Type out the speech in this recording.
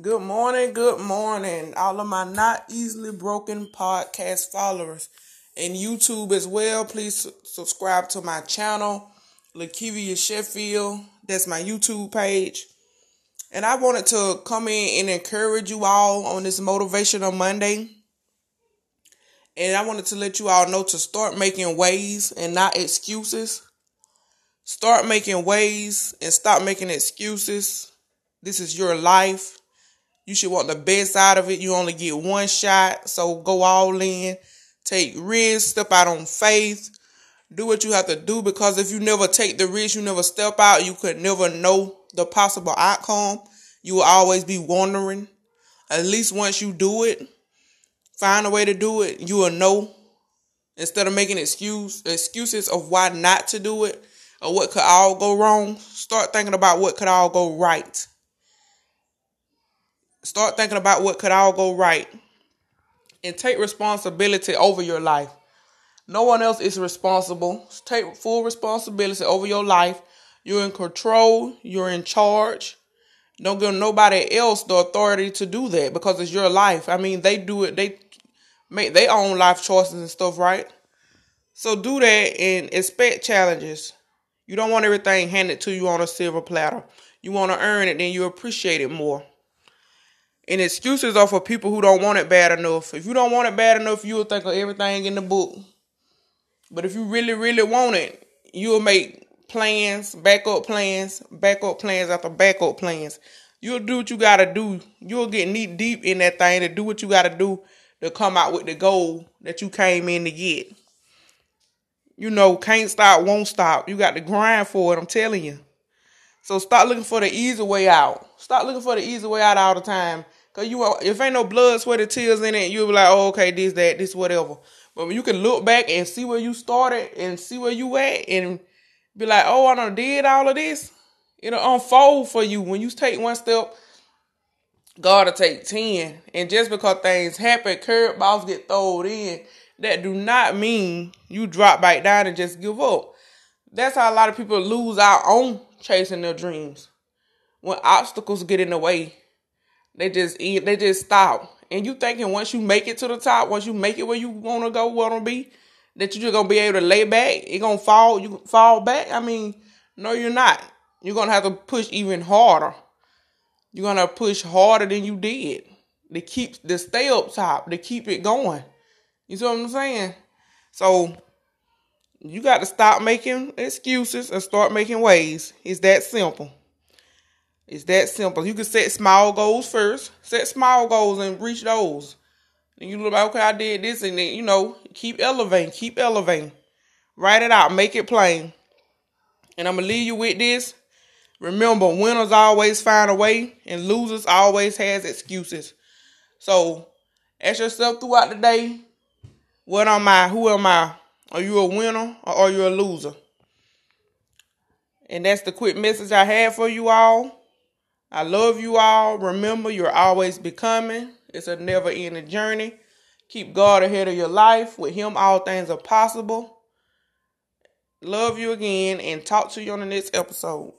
Good morning, good morning, all of my not easily broken podcast followers and YouTube as well. Please subscribe to my channel, Lakivia Sheffield. That's my YouTube page. And I wanted to come in and encourage you all on this motivational Monday. And I wanted to let you all know to start making ways and not excuses. Start making ways and stop making excuses. This is your life. You should want the best out of it. You only get one shot, so go all in. Take risks, step out on faith. Do what you have to do because if you never take the risk, you never step out, you could never know the possible outcome. You will always be wondering. At least once you do it, find a way to do it, you will know. Instead of making excuse excuses of why not to do it or what could all go wrong, start thinking about what could all go right. Start thinking about what could all go right and take responsibility over your life. No one else is responsible. Take full responsibility over your life. You're in control, you're in charge. Don't give nobody else the authority to do that because it's your life. I mean, they do it, they make their own life choices and stuff, right? So do that and expect challenges. You don't want everything handed to you on a silver platter. You want to earn it, then you appreciate it more. And excuses are for people who don't want it bad enough. If you don't want it bad enough, you'll think of everything in the book. But if you really, really want it, you'll make plans, backup plans, backup plans after backup plans. You'll do what you gotta do. You'll get knee deep in that thing to do what you gotta do to come out with the goal that you came in to get. You know, can't stop, won't stop. You got to grind for it, I'm telling you. So start looking for the easy way out. Start looking for the easy way out all the time. Cause you if ain't no blood, sweat, or tears in it, you'll be like, oh, okay, this, that, this, whatever. But you can look back and see where you started and see where you at and be like, oh, I done did all of this, it'll unfold for you. When you take one step, God will take ten. And just because things happen, curveballs get thrown in, that do not mean you drop back down and just give up. That's how a lot of people lose out on chasing their dreams. When obstacles get in the way, they just eat. They just stop. And you thinking once you make it to the top, once you make it where you want to go, want to be, that you're just gonna be able to lay back. It gonna fall. You fall back. I mean, no, you're not. You're gonna have to push even harder. You're gonna push harder than you did to keep to stay up top to keep it going. You see what I'm saying? So you got to stop making excuses and start making ways. It's that simple. It's that simple. You can set small goals first. Set small goals and reach those. And you look like, okay, I did this, and then you know, keep elevating, keep elevating. Write it out, make it plain. And I'm gonna leave you with this. Remember, winners always find a way, and losers always has excuses. So ask yourself throughout the day, what am I? Who am I? Are you a winner or are you a loser? And that's the quick message I have for you all. I love you all. Remember, you're always becoming. It's a never ending journey. Keep God ahead of your life. With Him, all things are possible. Love you again and talk to you on the next episode.